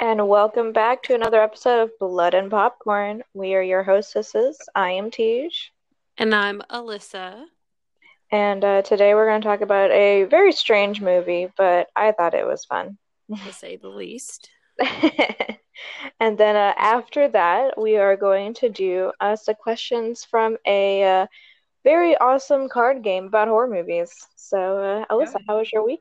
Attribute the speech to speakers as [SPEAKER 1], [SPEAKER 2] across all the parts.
[SPEAKER 1] And welcome back to another episode of Blood and Popcorn. We are your hostesses. I am Tej.
[SPEAKER 2] And I'm Alyssa.
[SPEAKER 1] And uh, today we're going to talk about a very strange movie, but I thought it was fun.
[SPEAKER 2] To say the least.
[SPEAKER 1] and then uh, after that, we are going to do uh, some questions from a uh, very awesome card game about horror movies. So, uh, Alyssa,
[SPEAKER 2] Yeah.
[SPEAKER 1] how was your week?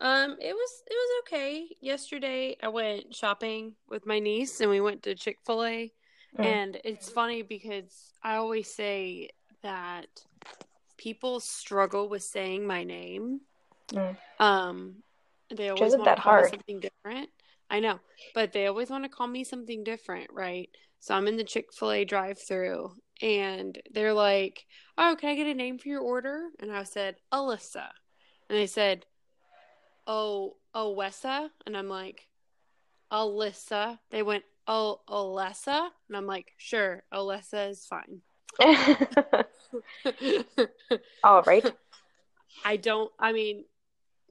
[SPEAKER 2] Um, it was it was okay. Yesterday I went shopping with my niece and we went to Chick-fil-A.
[SPEAKER 1] Mm.
[SPEAKER 2] And it's funny because I always say that people struggle with saying my name.
[SPEAKER 1] Mm.
[SPEAKER 2] Um, they always
[SPEAKER 1] isn't
[SPEAKER 2] want to
[SPEAKER 1] that
[SPEAKER 2] call
[SPEAKER 1] hard.
[SPEAKER 2] something different. I know, but they always want to call me something different, right? So I'm in the Chick-fil-A drive-through and they're like, "Oh, can I get a name for your order?" And I said, "Alyssa." And they said, "Oh, Owessa?" And I'm like, "Alyssa." They went, "Oh, Alessa?" And I'm like, "Sure, Alessa is fine."
[SPEAKER 1] All right.
[SPEAKER 2] I don't. I mean,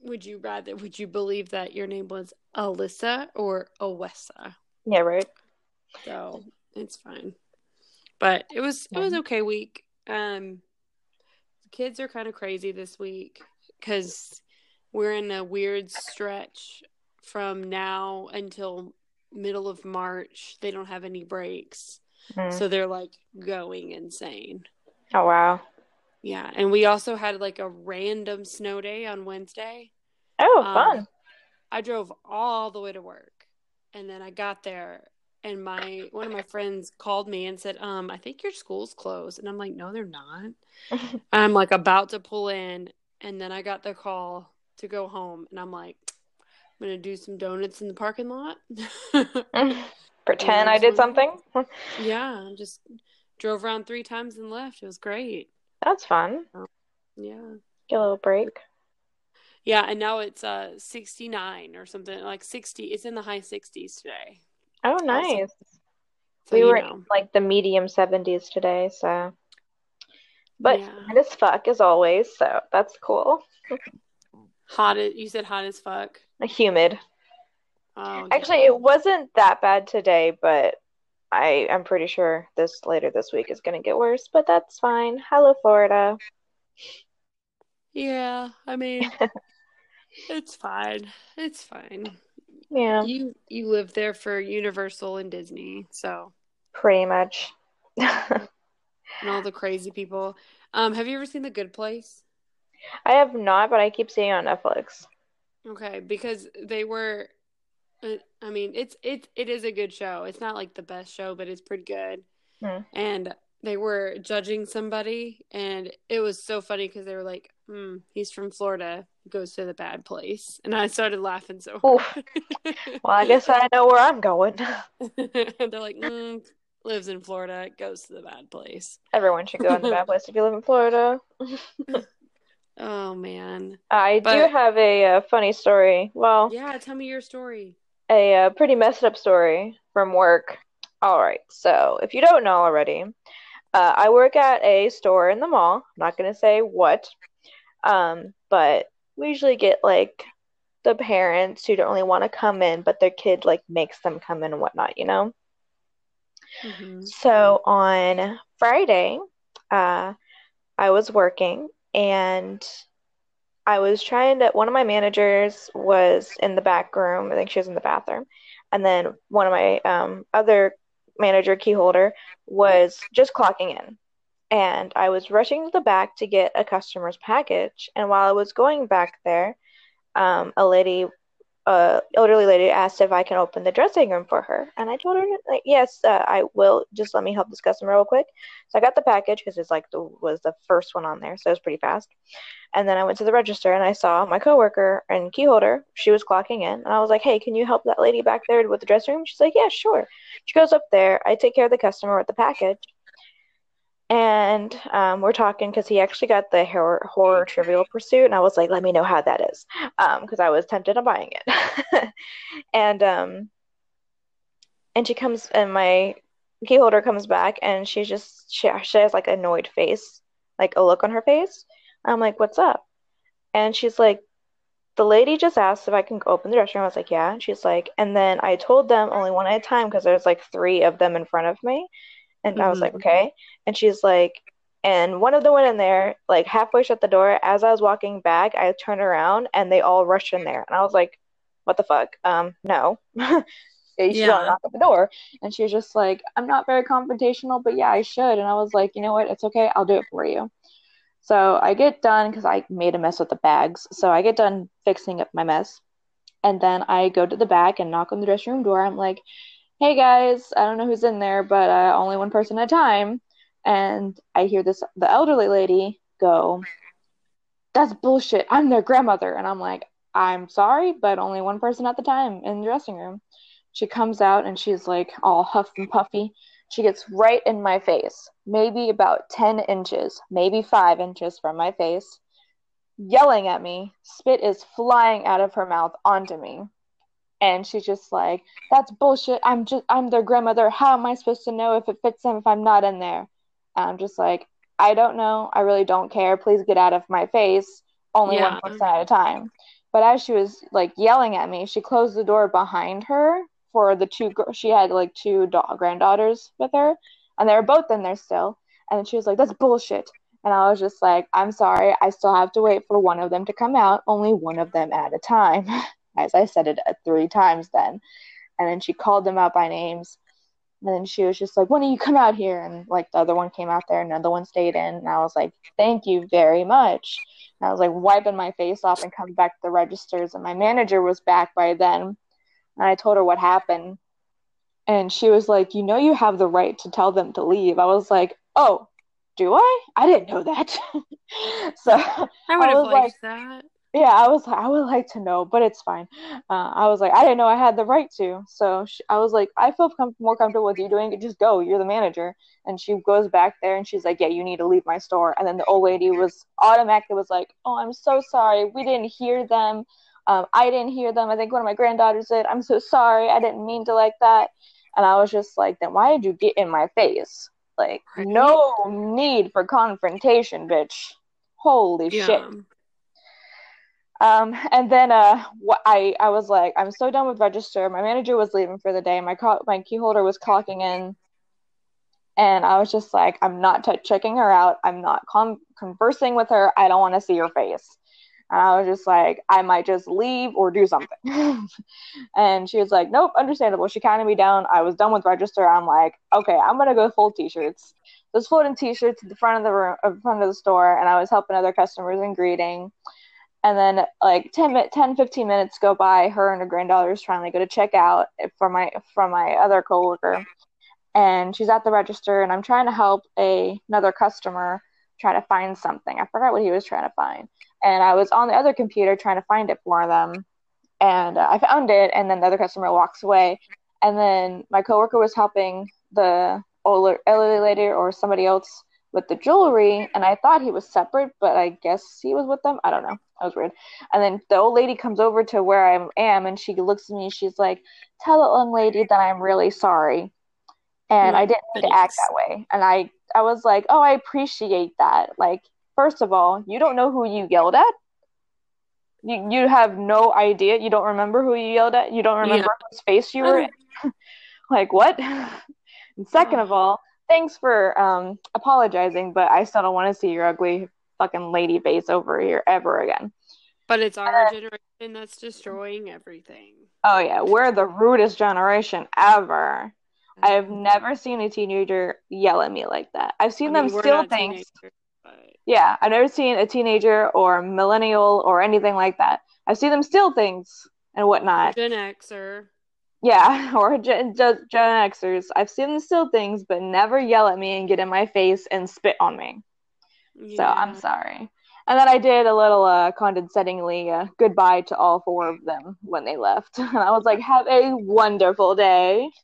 [SPEAKER 2] would you rather? Would you believe that your name was Alyssa or Owessa?
[SPEAKER 1] Yeah, right.
[SPEAKER 2] So it's fine. But it was it was okay week. Um, kids are kind of crazy this week because we're in a weird stretch from now until middle of March. They don't have any breaks,
[SPEAKER 1] Mm.
[SPEAKER 2] so they're like going insane.
[SPEAKER 1] Oh, wow.
[SPEAKER 2] Yeah, and we also had like a random snow day on Wednesday.
[SPEAKER 1] Oh,
[SPEAKER 2] Um,
[SPEAKER 1] fun.
[SPEAKER 2] I drove all the way to work, and then I got there, and my one of my friends called me and said, "Um, I think your school's closed," and I'm like, "No, they're not." I'm like about to pull in, and then I got the call to go home, and I'm like, "I'm gonna do some donuts in the parking lot."
[SPEAKER 1] Pretend I did something.
[SPEAKER 2] yeah, I just drove around three times and left. It was great.
[SPEAKER 1] That's fun.
[SPEAKER 2] Yeah.
[SPEAKER 1] Get a little break.
[SPEAKER 2] Yeah, and now it's uh 69 or something like 60. It's in the high 60s today.
[SPEAKER 1] Oh, nice.
[SPEAKER 2] So,
[SPEAKER 1] we were in like the medium 70s today, so. But
[SPEAKER 2] Yeah.
[SPEAKER 1] as fuck as always, so that's cool.
[SPEAKER 2] Hot as, you said hot as fuck.
[SPEAKER 1] Humid.
[SPEAKER 2] Oh,
[SPEAKER 1] Actually, it wasn't that bad today, but I I'm pretty sure this later this week is gonna get worse, but that's fine. Hello, Florida.
[SPEAKER 2] Yeah, I mean, it's fine. It's fine.
[SPEAKER 1] Yeah,
[SPEAKER 2] You you live there for Universal and Disney, so
[SPEAKER 1] pretty much.
[SPEAKER 2] and all the crazy people. Um, have you ever seen The Good Place?
[SPEAKER 1] I have not, but I keep seeing it on Netflix.
[SPEAKER 2] Okay, because they were uh, I mean, it's it's it is a good show. It's not like the best show, but it's pretty good.
[SPEAKER 1] Hmm.
[SPEAKER 2] And they were judging somebody, and it was so funny because they were like, "Hmm, he's from Florida, goes to the bad place," and I started laughing so.
[SPEAKER 1] Well, I guess I know where I'm going.
[SPEAKER 2] They're like, mm, lives in Florida, goes to the bad place.
[SPEAKER 1] Everyone should go in the bad place if you live in Florida.
[SPEAKER 2] Oh man,
[SPEAKER 1] I do have a, uh funny story. Well,
[SPEAKER 2] yeah. Tell me your story.
[SPEAKER 1] a, uh pretty messed up story from work. All right, so if you don't know already, uh, I work at a store in the mall. I'm not gonna say what, um, but we usually get like the parents who don't really want to come in, but their kid like makes them come in and whatnot, you know?
[SPEAKER 2] Mhm.
[SPEAKER 1] So on Friday, uh, I was working and I was trying to, one of my managers was in the back room. I think she was in the bathroom. And then one of my um, other manager, key holder, was just clocking in. And I was rushing to the back to get a customer's package. And while I was going back there, um, a lady uh, elderly lady asked if I can open the dressing room for her, and I told her like, yes, uh, I will. Just let me help this customer real quick. So I got the package because it's like the was the first one on there, so it was pretty fast. And then I went to the register and I saw my coworker and key holder. She was clocking in, and I was like, hey, can you help that lady back there with the dressing room? She's like, yeah, sure. She goes up there. I take care of the customer with the package. And um, we're talking because he actually got the horror, horror Trivial Pursuit, and I was like, "Let me know how that is," because I was tempted on buying it. and um, and she comes, and my key holder comes back, and she's just she, she has like an annoyed face, like a look on her face. I'm like, "What's up?" And she's like, the lady just asked if I can open the restroom. I was like, yeah. And she's like, and then I told them only one at a time because there's like three of them in front of me. And mm-hmm. I was like,
[SPEAKER 2] Mhm.
[SPEAKER 1] okay. And she's like, and one of them went in there, like halfway shut the door. As I was walking back, I turned around and they all rushed in there. And I was like, what the fuck? Um, no. you should
[SPEAKER 2] Yeah.
[SPEAKER 1] knock at the door. And she was just like, I'm not very confrontational, but yeah, I should. And I was like, you know what? It's okay. I'll do it for you. So I get done because I made a mess with the bags. So I get done fixing up my mess. And then I go to the back and knock on the dressing room door. I'm like, hey guys, I don't know who's in there, but uh, only one person at a time. And I hear this, the elderly lady go, that's bullshit. I'm their grandmother. And I'm like, I'm sorry, but only one person at the time in the dressing room. She comes out and she's like all huff and puffy. She gets right in my face, maybe about 10 inches, maybe five inches from my face, yelling at me. Spit is flying out of her mouth onto me. And she's just like, that's bullshit. I'm just, I'm their grandmother. How am I supposed to know if it fits them if I'm not in there? And I'm just like, I don't know. I really don't care. Please get out of my face. Only
[SPEAKER 2] Yeah.
[SPEAKER 1] one person at a time. But as she was like yelling at me, she closed the door behind her for the two. gr- She had like two da- granddaughters with her, and they were both in there still. And she was like, "That's bullshit." And I was just like, "I'm sorry. I still have to wait for one of them to come out. Only one of them at a time." As I said it uh, three times then. And then she called them out by names. And then she was just like, when do you come out here? And like the other one came out there, another one stayed in. And I was like, thank you very much. And I was like wiping my face off and coming back to the registers. And my manager was back by then. And I told her what happened. And she was like, you know, you have the right to tell them to leave. I was like, oh, do I? I didn't know that. so
[SPEAKER 2] I would have liked
[SPEAKER 1] like-
[SPEAKER 2] that.
[SPEAKER 1] Yeah, I was like, I would like to know, but it's fine. Uh, I was like, I didn't know I had the right to. So sh I was like, I feel com more comfortable with you doing it. Just go. You're the manager. And she goes back there and she's like, Yeah, you need to leave my store. And then the old lady was automatically was like, Oh, I'm so sorry. We didn't hear them. Um, I didn't hear them. I think one of my granddaughters did. I'm so sorry. I didn't mean to like that. And I was just like, Then why did you get in my face? Like, no need for confrontation, bitch. Holy
[SPEAKER 2] Yeah.
[SPEAKER 1] shit. Um, and then uh, what I I was like, I'm so done with register. My manager was leaving for the day. My co- my key holder was clocking in, and I was just like, I'm not t- checking her out. I'm not con- conversing with her. I don't want to see her face. And I was just like, I might just leave or do something. and she was like, Nope, understandable. She counted me down. I was done with register. I'm like, okay, I'm gonna go full t-shirts. Those floating t-shirts at the front of the room, uh, front of the store, and I was helping other customers and greeting. And then like 10, 10 15 minutes go by. Her and her granddaughters finally go to check out from my from my other coworker, and she's at the register, and I'm trying to help a another customer try to find something. I forgot what he was trying to find, and I was on the other computer trying to find it for them, and uh, I found it, and then the other customer walks away, and then my coworker was helping the older elderly lady or somebody else with the jewelry, and I thought he was separate, but I guess he was with them. I don't know. That was weird. And then the old lady comes over to where I am, and she looks at me. She's like, "Tell the young lady that I'm really sorry." And I mm, didn't need to act that way. And I, I was like, "Oh, I appreciate that." Like, first of all, you don't know who you yelled at. You, you have no idea. You don't remember who you yelled at. You don't remember whose face you were
[SPEAKER 2] mm.
[SPEAKER 1] in. Like what? And second mm. of all, thanks for um apologizing, but I still don't want to see your ugly fucking lady face over here ever again.
[SPEAKER 2] But it's our uh, generation that's destroying everything.
[SPEAKER 1] Oh yeah, we're the rudest generation ever. I've never seen a teenager yell at me like that. I've seen
[SPEAKER 2] I mean,
[SPEAKER 1] them steal things.
[SPEAKER 2] but
[SPEAKER 1] Yeah, I've never seen a teenager or millennial or anything like that. I've seen them steal things and whatnot.
[SPEAKER 2] Gen Xer.
[SPEAKER 1] Yeah, or Gen, Gen Gen Xers. I've seen them steal things, but never yell at me and get in my face and spit on me. So I'm sorry. And then I did a little uh, condescendingly uh, goodbye to all four of them when they left. And I was like, have a wonderful day.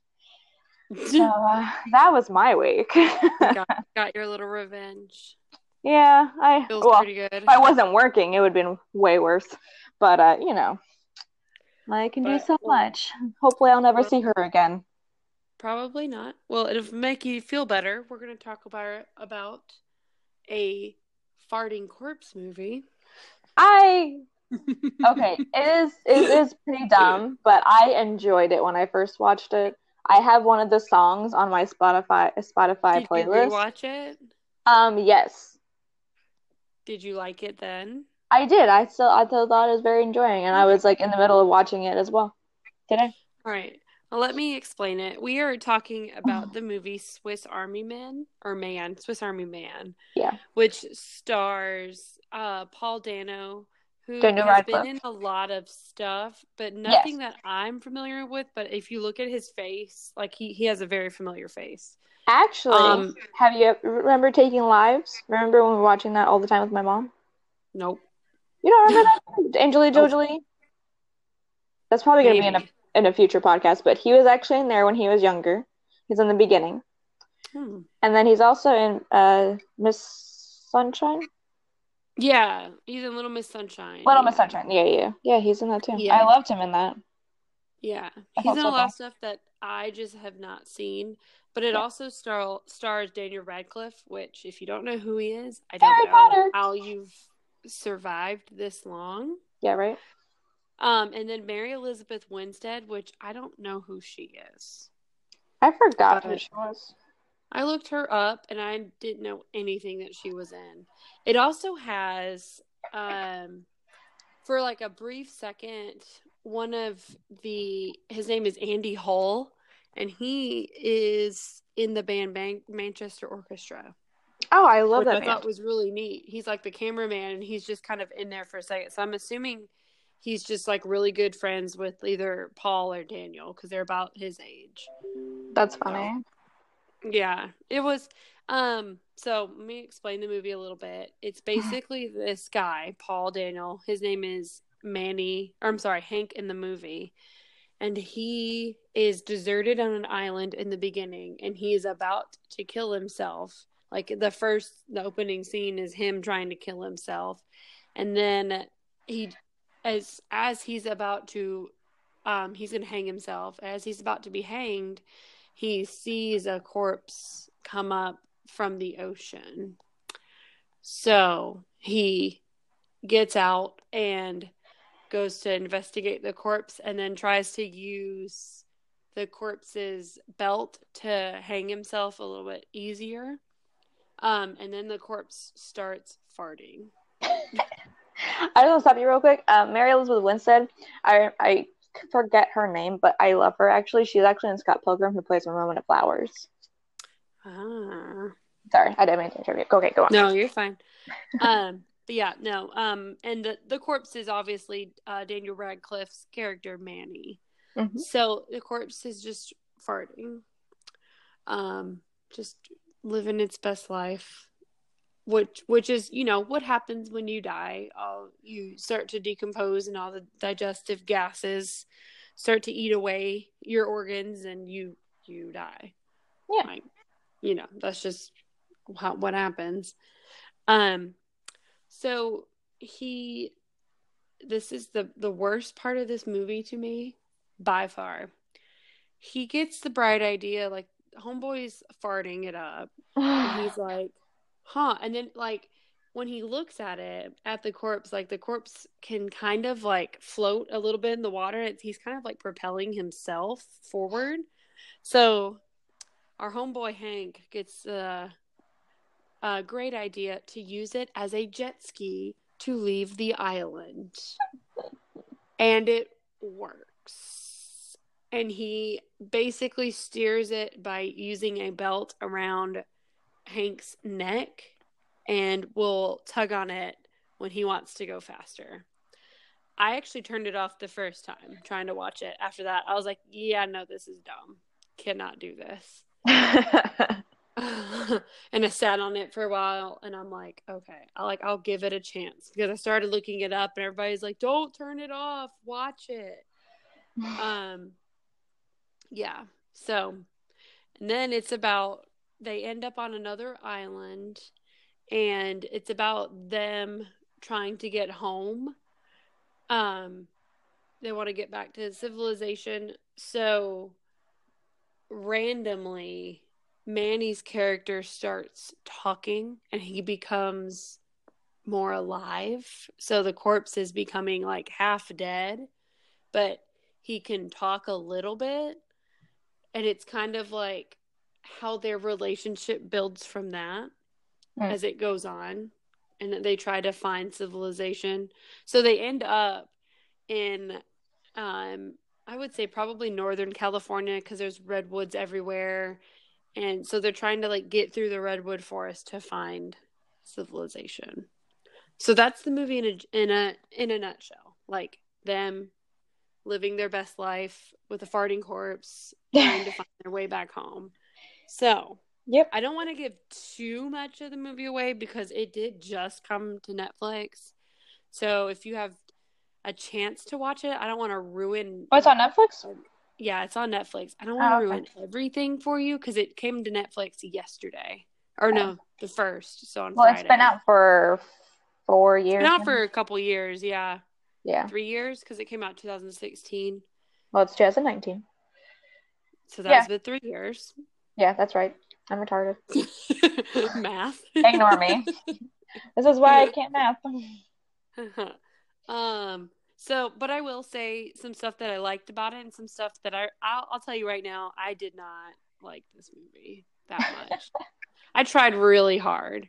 [SPEAKER 1] So uh, that was my week.
[SPEAKER 2] got, got your little revenge.
[SPEAKER 1] yeah, I
[SPEAKER 2] Feels
[SPEAKER 1] well,
[SPEAKER 2] pretty good.
[SPEAKER 1] if I wasn't working, it would have been way worse. But uh, you know, I can do
[SPEAKER 2] But-
[SPEAKER 1] so much. Hopefully, I'll never
[SPEAKER 2] Well-
[SPEAKER 1] see her again.
[SPEAKER 2] Probably not. Well, it'll make you feel better. We're going to talk about about a farting corpse movie.
[SPEAKER 1] I Okay, it is it is pretty dumb, but I enjoyed it when I first watched it. I have one of the songs on my Spotify Spotify
[SPEAKER 2] Did
[SPEAKER 1] playlist.
[SPEAKER 2] you rewatch it?
[SPEAKER 1] Um, yes,
[SPEAKER 2] Did you like it then?
[SPEAKER 1] I did. I still I still thought it was very enjoying, and I was like in the middle of watching it as well today.
[SPEAKER 2] All right. Let me explain it. We are talking about the movie Swiss Army Man or Man, Swiss Army Man,
[SPEAKER 1] Yeah,
[SPEAKER 2] which stars uh, Paul Dano, who
[SPEAKER 1] Daniel
[SPEAKER 2] has
[SPEAKER 1] Radcliffe.
[SPEAKER 2] been in a lot of stuff, but nothing that I'm familiar with. But if you look at his face, like he, he has a very familiar face.
[SPEAKER 1] actually,
[SPEAKER 2] Um,
[SPEAKER 1] have you remember taking lives? Remember when we were watching that all the time with my mom?
[SPEAKER 2] Nope.
[SPEAKER 1] You don't remember that? Angelina. Jolie? That's probably going to be in a. in a future podcast, but he was actually in there when he was younger. He's in the beginning.
[SPEAKER 2] Hmm.
[SPEAKER 1] And then he's also in uh Miss Sunshine?
[SPEAKER 2] Yeah, he's in Little Miss Sunshine.
[SPEAKER 1] Little. Miss Sunshine. Yeah, yeah. Yeah, he's in that too.
[SPEAKER 2] Yeah.
[SPEAKER 1] I loved him in that.
[SPEAKER 2] Yeah,
[SPEAKER 1] I
[SPEAKER 2] he's in
[SPEAKER 1] so
[SPEAKER 2] a lot of stuff that I just have not seen, but it
[SPEAKER 1] Yeah.
[SPEAKER 2] also star stars Daniel Radcliffe, which, if you don't know who he is, I don't
[SPEAKER 1] Harry
[SPEAKER 2] know
[SPEAKER 1] Potter.
[SPEAKER 2] how you've survived this long.
[SPEAKER 1] Yeah, right?
[SPEAKER 2] Um, and then Mary Elizabeth Winstead, which I don't know who she is.
[SPEAKER 1] I forgot who she was.
[SPEAKER 2] I looked her up and I didn't know anything that she was in. It also has, um, for like a brief second, one of the his name is Andy Hull, and he is in the band Ban- Manchester Orchestra,
[SPEAKER 1] Oh, I love that
[SPEAKER 2] I thought was really neat. He's like the cameraman, and he's just kind of in there for a second. So I'm assuming he's just like really good friends with either Paul or Daniel because they're about his age.
[SPEAKER 1] That's funny.
[SPEAKER 2] Yeah, it was. Um, so let me explain the movie a little bit. It's basically this guy, Paul Daniel. His name is Manny, or I'm sorry, Hank in the movie. And he is deserted on an island in the beginning, and he is about to kill himself. Like the first, the opening scene is him trying to kill himself, and then he, as as he's about to, um, he's gonna hang himself. As he's about to be hanged, he sees a corpse come up from the ocean. So he gets out and goes to investigate the corpse and then tries to use the corpse's belt to hang himself a little bit easier. Um, and then the corpse starts farting.
[SPEAKER 1] I just want to stop you real quick. Um, Mary Elizabeth Winstead, I I forget her name, but I love her actually. She's actually in Scott Pilgrim who plays Ramona Flowers.
[SPEAKER 2] Ah.
[SPEAKER 1] Sorry, I didn't mean to interrupt you. Okay, go on.
[SPEAKER 2] No, you're fine. um, but yeah, no. Um, and the the corpse is obviously uh, Daniel Radcliffe's character Manny.
[SPEAKER 1] Mhm.
[SPEAKER 2] So the corpse is just farting, um, just living its best life, which which is you know what happens when you die. All you start to decompose, and all the digestive gases start to eat away your organs, and you you die.
[SPEAKER 1] Yeah.
[SPEAKER 2] like you know that's just how, what happens. Um, so he, this is the the worst part of this movie to me by far. He gets the bright idea, like homeboy's farting it up, he's like, "Huh?" And then like when he looks at it at the corpse, like the corpse can kind of like float a little bit in the water. It's, he's kind of like propelling himself forward. So our homeboy Hank gets uh, a great idea to use it as a jet ski to leave the island. And it works. And he basically steers it by using a belt around Hank's neck and will tug on it when he wants to go faster. I actually turned it off the first time trying to watch it. After that, I was like, yeah, no, this is dumb. Cannot do this. and I sat on it for a while and I'm like, okay, I like I'll give it a chance because I started looking it up and everybody's like, don't turn it off, watch it. Um yeah. So and then it's about they end up on another island and it's about them trying to get home. Um they want to get back to civilization. So randomly Manny's character starts talking and he becomes more alive. So the corpse is becoming like half dead, but he can talk a little bit. And it's kind of like how their relationship builds from that
[SPEAKER 1] Mm.
[SPEAKER 2] as it goes on. And that they try to find civilization. So they end up in, um, I would say probably Northern California because there's redwoods everywhere. And so they're trying to like get through the redwood forest to find civilization. So that's the movie in a in a in a nutshell. Like them living their best life with a farting corpse, trying to find their way back home. So
[SPEAKER 1] Yep.
[SPEAKER 2] I don't want to give too much of the movie away because it did just come to Netflix. So if you have a chance to watch it, I don't want to ruin.
[SPEAKER 1] Oh, it's on Netflix?
[SPEAKER 2] Oh, yeah, it's on Netflix. I don't want to
[SPEAKER 1] Oh, okay.
[SPEAKER 2] ruin everything for you because it came to Netflix yesterday, or no, the first. So on
[SPEAKER 1] Well,
[SPEAKER 2] Friday.
[SPEAKER 1] it's been out for four years.
[SPEAKER 2] Been out for a couple years. Yeah,
[SPEAKER 1] Yeah.
[SPEAKER 2] three years because it came out 2016.
[SPEAKER 1] Well, it's 2019.
[SPEAKER 2] So that
[SPEAKER 1] Yeah.
[SPEAKER 2] the three years.
[SPEAKER 1] Yeah, that's right. I'm retarded.
[SPEAKER 2] Math.
[SPEAKER 1] Ignore me. This is why I can't math.
[SPEAKER 2] um. So, but I will say some stuff that I liked about it, and some stuff that I I'll, I'll tell you right now, I did not like this movie that much. I tried really hard.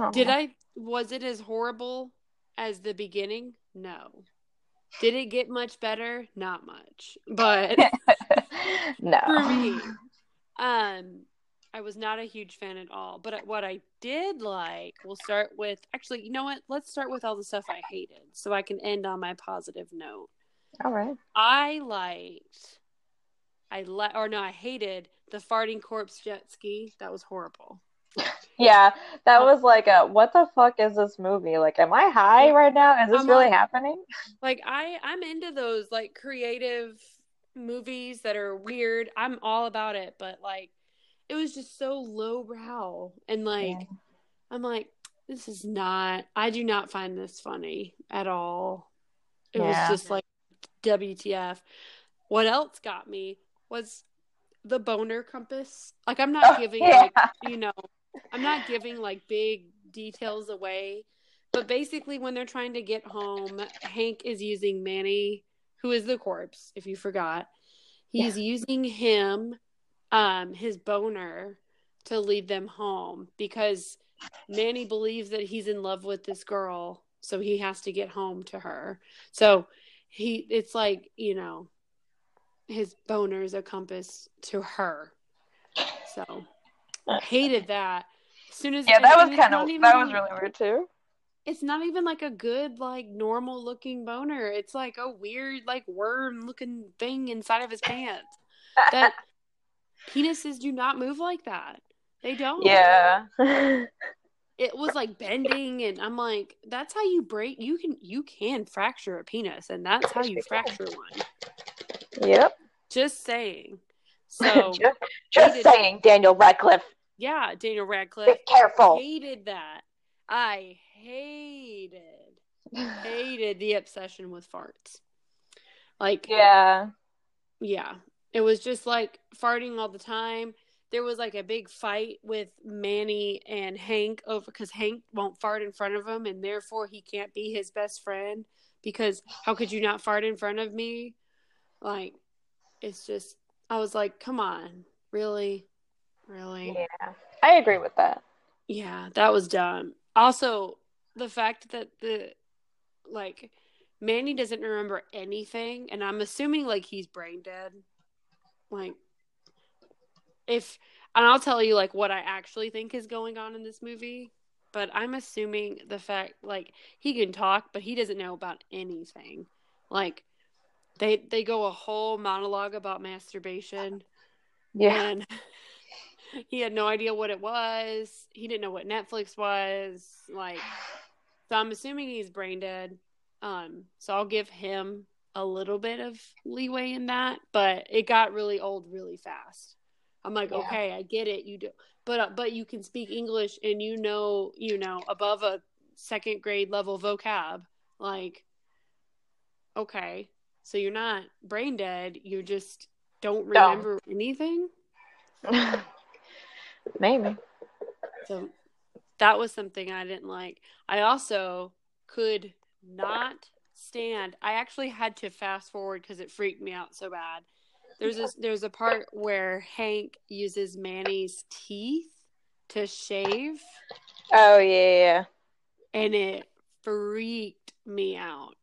[SPEAKER 1] Oh.
[SPEAKER 2] Did I? Was it as horrible as the beginning? No. Did it get much better? Not much. But
[SPEAKER 1] no.
[SPEAKER 2] for me, um, I was not a huge fan at all. But what I did like, we'll start with actually, you know what? Let's start with all the stuff I hated, so I can end on my positive note.
[SPEAKER 1] All right.
[SPEAKER 2] I liked, I like, or no, I hated the farting corpse jet ski. That was horrible.
[SPEAKER 1] Yeah, that was like a what the fuck is this movie? Like, am I high right now? Is this
[SPEAKER 2] I'm
[SPEAKER 1] really
[SPEAKER 2] like-
[SPEAKER 1] happening?
[SPEAKER 2] Like I, I'm into those like creative movies that are weird. I'm all about it, but like, it was just so lowbrow and like.
[SPEAKER 1] Yeah.
[SPEAKER 2] I'm like, this is not, I do not find this funny at all. It was just like, WTF. What else got me was the boner compass. Like, I'm not
[SPEAKER 1] Oh,
[SPEAKER 2] giving,
[SPEAKER 1] yeah.
[SPEAKER 2] like, you know, I'm not giving like big details away. But basically, when they're trying to get home, Hank is using Manny, who is the corpse, if you forgot. He's using him, um, his boner, to lead them home because Manny believes that he's in love with this girl, so he has to get home to her. So he, it's like you know, his boner is a compass to her. So hated that. As soon as
[SPEAKER 1] Yeah, that was kind of that was really weird too.
[SPEAKER 2] It's not even like a good like normal looking boner. It's like a weird like worm looking thing inside of his pants. That penises do not move like that. They don't.
[SPEAKER 1] Yeah.
[SPEAKER 2] it was like bending and i'm like that's how you break you can you can fracture a penis and that's how you fracture one.
[SPEAKER 1] Yep.
[SPEAKER 2] just saying. So
[SPEAKER 1] just just saying, Daniel Radcliffe,
[SPEAKER 2] yeah daniel radcliffe be
[SPEAKER 1] careful.
[SPEAKER 2] I hated that. I hated hated the obsession with farts like
[SPEAKER 1] Yeah.
[SPEAKER 2] Yeah. It was just like farting all the time. There was like a big fight with Manny and Hank over because Hank won't fart in front of him and therefore he can't be his best friend because how could you not fart in front of me? Like, it's just, I was like, come on, really? Really?
[SPEAKER 1] Yeah. I agree with that.
[SPEAKER 2] Yeah, that was dumb. Also, the fact that the like Manny doesn't remember anything, and I'm assuming like he's brain dead. Like, if and I'll tell you like what I actually think is going on in this movie, but I'm assuming the fact like he can talk, but he doesn't know about anything. Like, they they go a whole monologue about masturbation
[SPEAKER 1] Yeah.
[SPEAKER 2] and he had no idea what it was. He didn't know what Netflix was. Like, so I'm assuming he's brain dead. Um, so I'll give him a little bit of leeway in that, but it got really old really fast. I'm like,
[SPEAKER 1] Yeah.
[SPEAKER 2] okay, I get it. You do, but uh, but you can speak English and you know, you know, above a second grade level vocab. Like, okay, so you're not brain dead. You just don't remember anything.
[SPEAKER 1] Maybe.
[SPEAKER 2] So that was something I didn't like. I also could not stand. I actually had to fast forward because it freaked me out so bad. There's this, there's a part where Hank uses Manny's teeth to shave.
[SPEAKER 1] Oh yeah.
[SPEAKER 2] And it freaked me out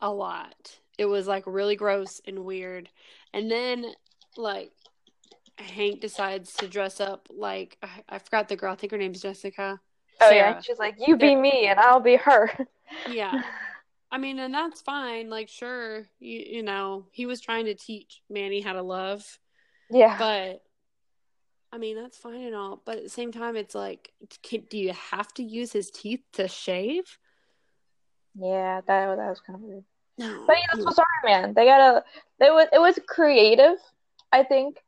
[SPEAKER 2] a lot. It was like really gross and weird. And then like Hank decides to dress up like I, I forgot the girl. I think her name's Jessica.
[SPEAKER 1] Oh Sarah. yeah, she's like, "You be me, and I'll be her."
[SPEAKER 2] yeah, I mean, and that's fine. Like, sure, you you know, he was trying to teach Manny how to love.
[SPEAKER 1] Yeah,
[SPEAKER 2] but I mean, that's fine and all. But at the same time, it's like, can, do you have to use his teeth to shave?
[SPEAKER 1] Yeah, that that was kind of weird. No, but yeah, that's Sorry Man. They gotta. They was it was creative, I think.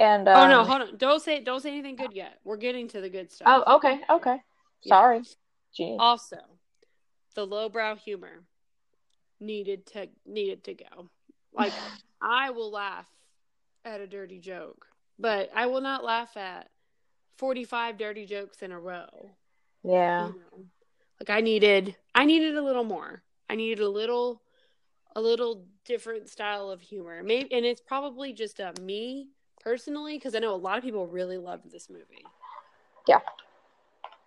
[SPEAKER 1] And um,
[SPEAKER 2] oh no, um, hold on! Don't say don't say anything good yet. We're getting to the good stuff.
[SPEAKER 1] Oh, okay, okay. Sorry.
[SPEAKER 2] Yeah. Also, the lowbrow humor needed to needed to go. Like I will laugh at a dirty joke, but I will not laugh at forty five dirty jokes in a row.
[SPEAKER 1] Yeah. You know?
[SPEAKER 2] Like I needed I needed a little more. I needed a little a little different style of humor. Maybe and it's probably just a me personally because I know a lot of people really loved this movie.
[SPEAKER 1] Yeah.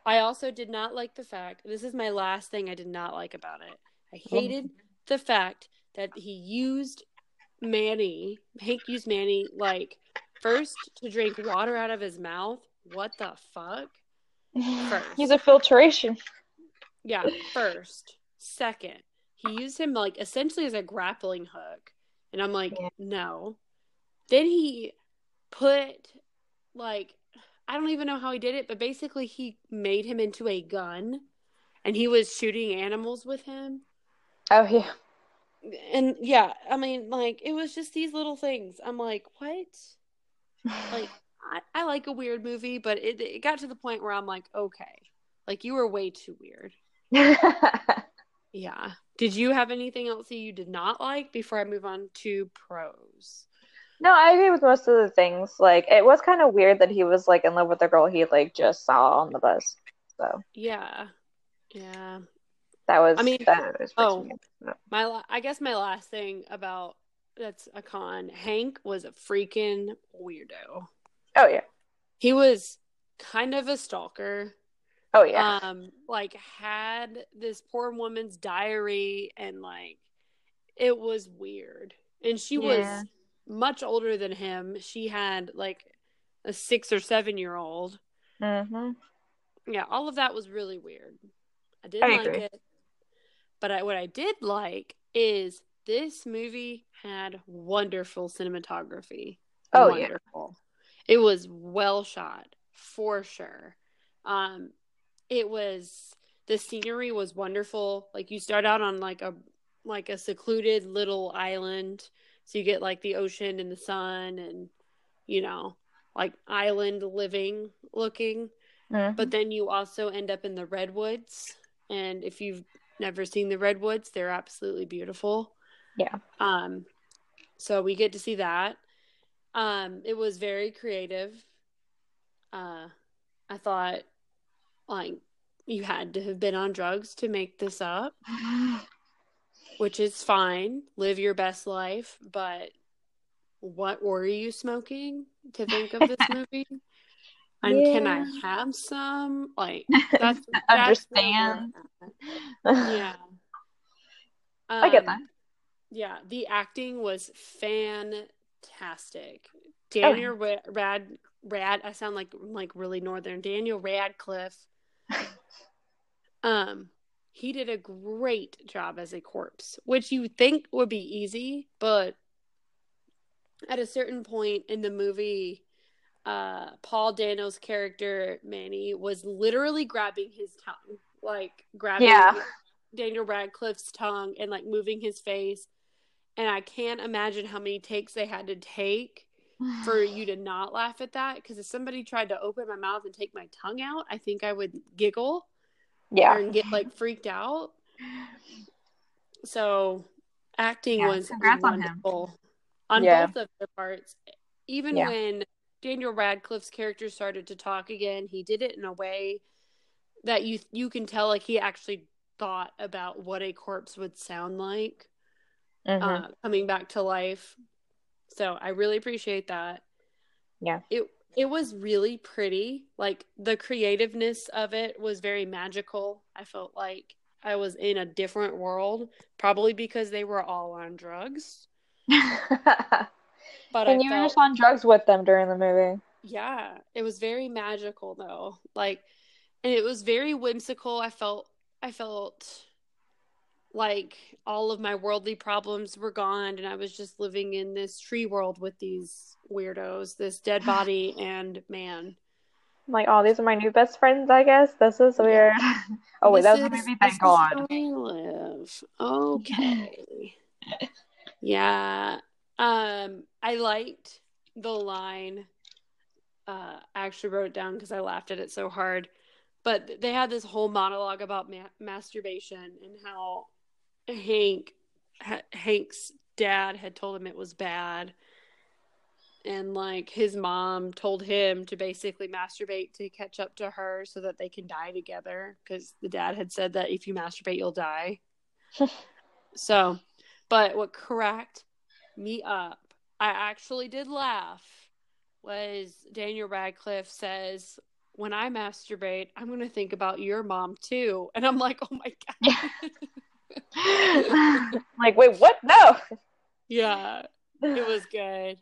[SPEAKER 2] I also did not like the fact this is my last thing I did not like about it. I mm-hmm. hated the fact that he used Manny, Hank used Manny like first to drink water out of his mouth. What the fuck?
[SPEAKER 1] First. He's a filtration.
[SPEAKER 2] Yeah, first. Second, he used him like essentially as a grappling hook. And I'm like, yeah. no. Then he put like I don't even know how he did it, but basically he made him into a gun and he was shooting animals with him.
[SPEAKER 1] Oh yeah.
[SPEAKER 2] And yeah, I mean like it was just these little things. I'm like, what? like I, I like a weird movie, but it it got to the point where I'm like, okay. Like you were way too weird. yeah. Did you have anything else that you did not like before I move on to pros?
[SPEAKER 1] No, I agree with most of the things. Like it was kind of weird that he was like in love with the girl he like just saw on the bus. So
[SPEAKER 2] yeah, yeah.
[SPEAKER 1] That was.
[SPEAKER 2] I mean,
[SPEAKER 1] that was
[SPEAKER 2] oh, my. I guess my last thing about that's a con. Hank was a freaking weirdo.
[SPEAKER 1] Oh yeah.
[SPEAKER 2] He was kind of a stalker.
[SPEAKER 1] Oh yeah.
[SPEAKER 2] Um, like had this poor woman's diary and like it was weird. And she yeah. was much older than him. She had like a six or seven year old.
[SPEAKER 1] Mm-hmm.
[SPEAKER 2] Yeah, all of that was really weird. I didn't I like agree. it. But I, what I did like is this movie had wonderful cinematography.
[SPEAKER 1] Oh, wonderful.
[SPEAKER 2] Yeah. It was well shot for sure. Um, it was the scenery was wonderful. Like you start out on like a like a secluded little island so you get like the ocean and the sun and, you know, like island living looking. Mm-hmm. But then you also end up in the redwoods. And if you've never seen the redwoods, they're absolutely beautiful.
[SPEAKER 1] Yeah.
[SPEAKER 2] Um, so we get to see that. Um, it was very creative. Uh, I thought like you had to have been on drugs to make this up. which is fine. Live your best life, but what were you smoking to think of this movie? And yeah. can I have some? Like that's
[SPEAKER 1] understand.
[SPEAKER 2] That's yeah.
[SPEAKER 1] Um, I get that.
[SPEAKER 2] Yeah, the acting was fantastic. Daniel oh. Rad Rad I sound like like really northern. Daniel Radcliffe um he did a great job as a corpse, which you think would be easy, but at a certain point in the movie, uh, Paul Dano's character Manny was literally grabbing his tongue, like grabbing
[SPEAKER 1] yeah.
[SPEAKER 2] Daniel Radcliffe's tongue and like moving his face. And I can't imagine how many takes they had to take for you to not laugh at that. Because if somebody tried to open my mouth and take my tongue out, I think I would giggle
[SPEAKER 1] yeah
[SPEAKER 2] and get like freaked out so acting yeah, was wonderful on, on yeah. both of their parts even yeah. when Daniel Radcliffe's character started to talk again, he did it in a way that you you can tell like he actually thought about what a corpse would sound like
[SPEAKER 1] Mhm.
[SPEAKER 2] uh, coming back to life. So I really appreciate that.
[SPEAKER 1] Yeah.
[SPEAKER 2] It it was really pretty. Like the creativeness of it was very magical. I felt like I was in a different world, probably because they were all on drugs. But
[SPEAKER 1] and
[SPEAKER 2] I
[SPEAKER 1] you were just on drugs with them during the movie.
[SPEAKER 2] yeah, it was very magical though. Like, and it was very whimsical. I felt, I felt like all of my worldly problems were gone, and I was just living in this tree world with these weirdos, this dead body and man.
[SPEAKER 1] I'm like, oh, these are my new best friends, I guess. This is weird. oh, wait, that was
[SPEAKER 2] This
[SPEAKER 1] the movie, thank God.
[SPEAKER 2] I live. Okay. yeah. Um, I liked the line. Uh, I actually wrote it down because I laughed at it so hard. But they had this whole monologue about ma- masturbation and how Hank, ha- Hank's dad had told him it was bad, and like his mom told him to basically masturbate to catch up to her so that they can die together because the dad had said that if you masturbate you'll die. so, but what cracked me up, I actually did laugh, was Daniel Radcliffe says, When I masturbate, I'm going to think about your mom too. And I'm like, Oh my God.
[SPEAKER 1] like, wait, what? No.
[SPEAKER 2] yeah, it was good.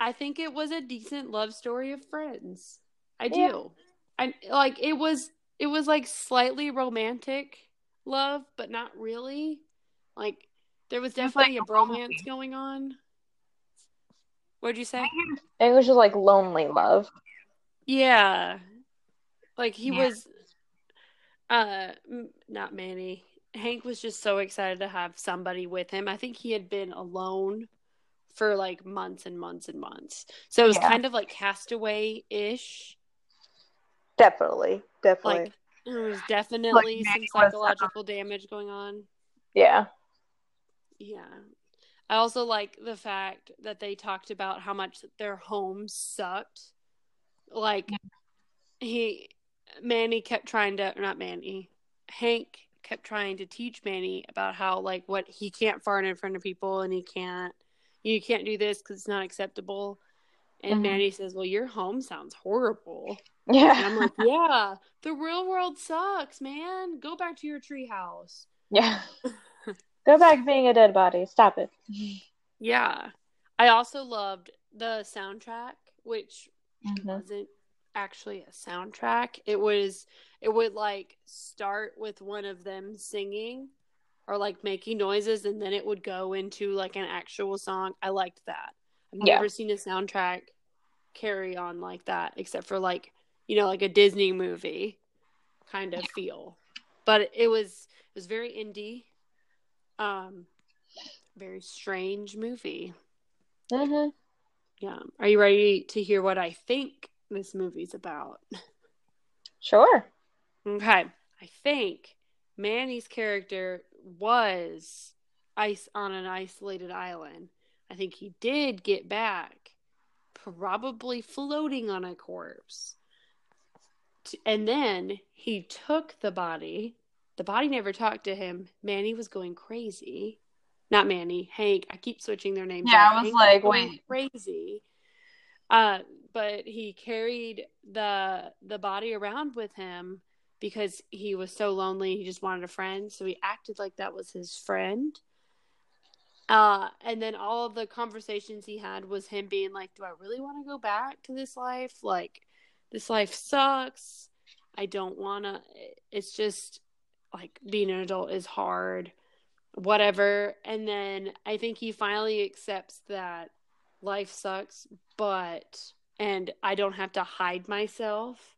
[SPEAKER 2] I think it was a decent love story of friends. I do.
[SPEAKER 1] Yeah.
[SPEAKER 2] I like it was it was like slightly romantic love, but not really. Like there was
[SPEAKER 1] was like
[SPEAKER 2] definitely a bromance
[SPEAKER 1] comedy.
[SPEAKER 2] going on. What'd you say?
[SPEAKER 1] It was just like lonely love.
[SPEAKER 2] Yeah. Like he
[SPEAKER 1] Yeah.
[SPEAKER 2] was uh m- not Manny. Hank was just so excited to have somebody with him. I think he had been alone for like months and months and months. So it was
[SPEAKER 1] Yeah.
[SPEAKER 2] kind of like castaway ish.
[SPEAKER 1] Definitely. Definitely.
[SPEAKER 2] Like there was definitely some
[SPEAKER 1] Manny was, uh,
[SPEAKER 2] psychological damage going on.
[SPEAKER 1] yeah.
[SPEAKER 2] Yeah. I also like the fact that they talked about how much their home sucked. Like he Manny kept trying to not Manny. Hank kept trying to teach Manny about how like what he can't fart in front of people and he can't you can't do this cuz it's not acceptable. And
[SPEAKER 1] Mhm.
[SPEAKER 2] Manny says, "Well, your home sounds horrible." And
[SPEAKER 1] Yeah.
[SPEAKER 2] I'm like, "Yeah, the real world sucks, man. Go back to your treehouse."
[SPEAKER 1] Yeah. Go back being a dead body. Stop it.
[SPEAKER 2] Yeah. I also loved the soundtrack, which
[SPEAKER 1] Mhm.
[SPEAKER 2] wasn't actually a soundtrack. It was it would like start with one of them singing or like making noises and then it would go into like an actual song. I liked that. I've
[SPEAKER 1] Yeah.
[SPEAKER 2] never seen a soundtrack carry on like that except for like, you know, like a Disney movie kind of feel. But it was it was very indie. Um very strange movie.
[SPEAKER 1] Mhm.
[SPEAKER 2] Yeah. Are you ready to hear what I think this movie's about?
[SPEAKER 1] Sure.
[SPEAKER 2] Okay. I think Manny's character was ice on an isolated island. I think he did get back, probably floating on a corpse. And then he took the body. The body never talked to him. Manny was going crazy. Not Manny, Hank. I keep switching their names.
[SPEAKER 1] Yeah. I was
[SPEAKER 2] Hank
[SPEAKER 1] like,
[SPEAKER 2] going
[SPEAKER 1] wait.
[SPEAKER 2] crazy. Uh, but he carried the the body around with him because he was so lonely. He just wanted a friend, so he acted like that was his friend. Uh, and then all of the conversations he had was him being like, "Do I really want to go back to this life? Like, this life sucks. I don't want to. It's just like being an adult is hard, whatever." And then I think he finally accepts that life sucks, but and I don't have to hide myself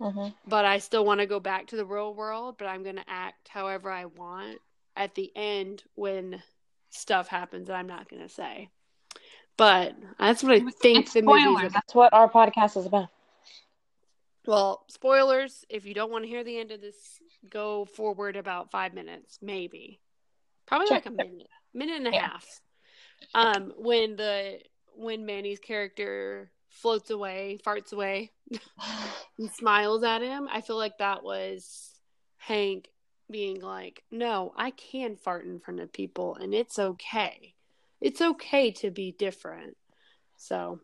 [SPEAKER 1] Mhm.
[SPEAKER 2] but I still want to go back to the real world, but I'm going to act however I want at the end when stuff happens that I'm not going to say. But that's what I think the
[SPEAKER 1] spoilers. That's what our podcast is about.
[SPEAKER 2] Well, spoilers, if you don't want to hear the end of this, go forward about 5 minutes, maybe. Probably
[SPEAKER 1] Sure.
[SPEAKER 2] like a minute, minute and a
[SPEAKER 1] Yeah.
[SPEAKER 2] half. Um when the when Manny's character floats away, farts away, and smiles at him. I feel like that was Hank being like, "No, I can fart in front of people, and it's okay. It's okay to be different." So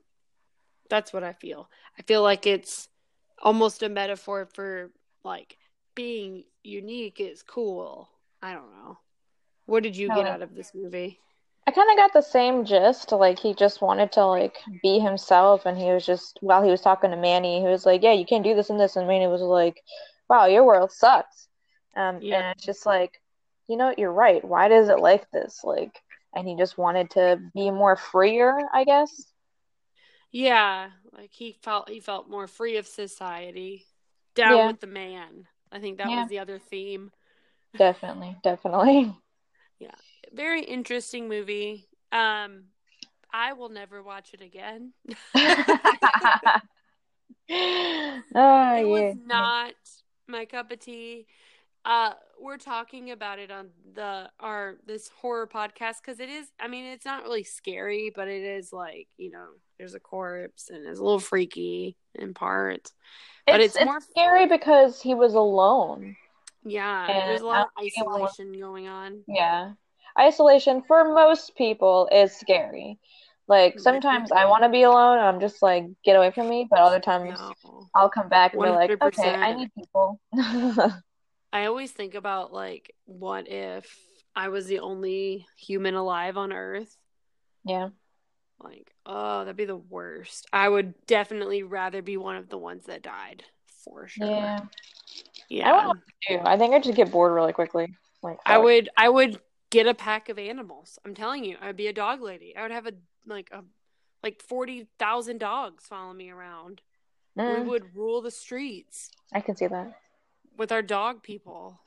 [SPEAKER 2] that's what I feel. I feel like it's almost a metaphor for like being unique is cool. I don't know. What did you get out of this movie?
[SPEAKER 1] I kind of got the same gist. Like he just wanted to like be himself, and he was just while he was talking to Manny, he was like, "Yeah, you can't do this and this," and Manny was like, "Wow, your world sucks." Um, yeah. and it's just like, you know, you're right. Why does it like this? Like, and he just wanted to be more freer, I guess.
[SPEAKER 2] Yeah, like he felt he felt more free of society, down yeah. with the man. I think that yeah. was the other theme.
[SPEAKER 1] Definitely, definitely.
[SPEAKER 2] Yeah, very interesting movie. Um, I will never watch it again. oh, it yeah. was not my cup of tea. Uh, we're talking about it on the our this horror podcast because it is. I mean, it's not really scary, but it is like you know, there's a corpse and it's a little freaky in parts.
[SPEAKER 1] But it's, it's, more scary because he was alone.
[SPEAKER 2] Yeah, and there's a lot of isolation going on.
[SPEAKER 1] Yeah, isolation for most people is scary. Like sometimes I want to be alone. I'm just like get away from me, but other times no. I'll come back and 100%. be like, okay, I need people.
[SPEAKER 2] I always think about like, what if I was the only human alive on Earth?
[SPEAKER 1] Yeah.
[SPEAKER 2] Like, oh, that'd be the worst. I would definitely rather be one of the ones that died for sure.
[SPEAKER 1] Yeah. Yeah. I, do. I think I'd just get bored really quickly. Like
[SPEAKER 2] I would I would get a pack of animals. I'm telling you, I'd be a dog lady. I would have a like a like forty thousand dogs follow me around. Mm. We would rule the streets.
[SPEAKER 1] I can see that.
[SPEAKER 2] With our dog people.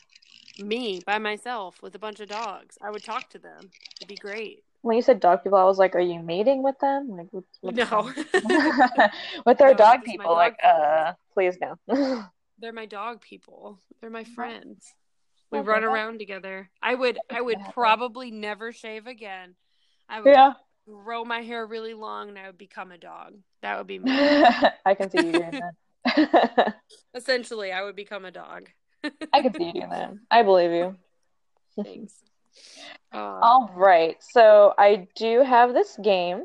[SPEAKER 2] Me by myself with a bunch of dogs. I would talk to them. It'd be great
[SPEAKER 1] when you said dog people, I was like, "Are you mating with them?" Like,
[SPEAKER 2] with, with no,
[SPEAKER 1] with our no, dog people. Dog like, people. uh, please no.
[SPEAKER 2] They're my dog people. They're my friends. We okay. run around together. I would, I would probably never shave again. I would yeah. grow my hair really long, and I would become a dog. That would be me.
[SPEAKER 1] I can see you doing that.
[SPEAKER 2] Essentially, I would become a dog.
[SPEAKER 1] I can see you doing that. I believe you.
[SPEAKER 2] Thanks.
[SPEAKER 1] Uh, all right. So I do have this game.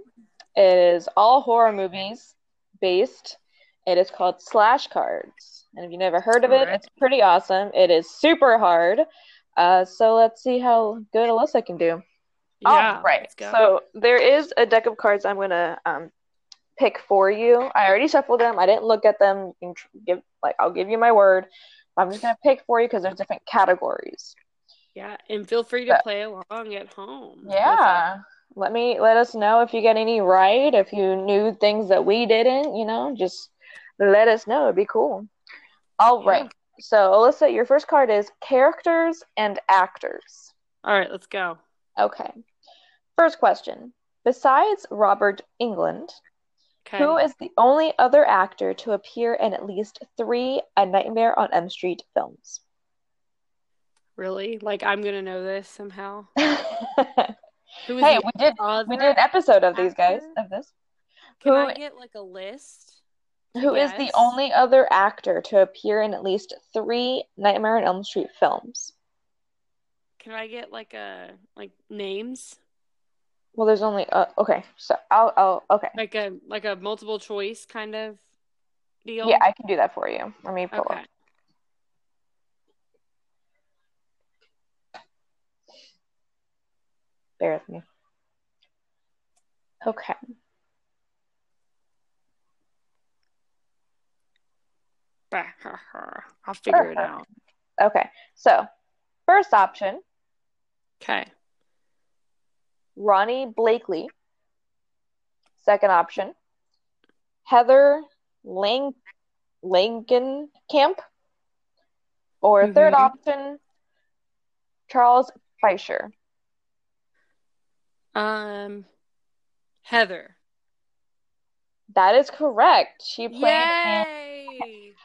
[SPEAKER 1] It is all horror movies based. It is called Slash Cards. And if you've never heard of it, it's pretty awesome. It is super hard. Uh, so let's see how good Alyssa can do. Yeah, all right. So there is a deck of cards I'm going to um, pick for you. I already shuffled them. I didn't look at them. Give like I'll give you my word. I'm just going to pick for you because there's different categories.
[SPEAKER 2] Yeah, and feel free to but, play along at home.
[SPEAKER 1] Yeah. Let me let us know if you get any right, if you knew things that we didn't, you know, just let us know. It'd be cool. All yeah. right. So, Alyssa, your first card is characters and actors.
[SPEAKER 2] All right, let's go.
[SPEAKER 1] Okay. First question. Besides Robert Englund, okay. who is the only other actor to appear in at least three A Nightmare on Elm Street films?
[SPEAKER 2] Really? Like I'm gonna know this somehow.
[SPEAKER 1] hey, we did we did an episode of these guys of this.
[SPEAKER 2] Can who, I get like a list?
[SPEAKER 1] Who is the only other actor to appear in at least three Nightmare on Elm Street films?
[SPEAKER 2] Can I get like a like names?
[SPEAKER 1] Well, there's only uh, okay. So I'll I'll okay.
[SPEAKER 2] Like a like a multiple choice kind of deal.
[SPEAKER 1] Yeah, I can do that for you. Let me pull okay. up. Bear with me. Okay.
[SPEAKER 2] I'll figure Perfect. it out.
[SPEAKER 1] Okay. So, first option.
[SPEAKER 2] Okay.
[SPEAKER 1] Ronee Blakley. Second option. Heather Lang Langenkamp. Or mm-hmm. third option, Charles Fleischer.
[SPEAKER 2] Um, Heather.
[SPEAKER 1] That is correct. She played. Yay!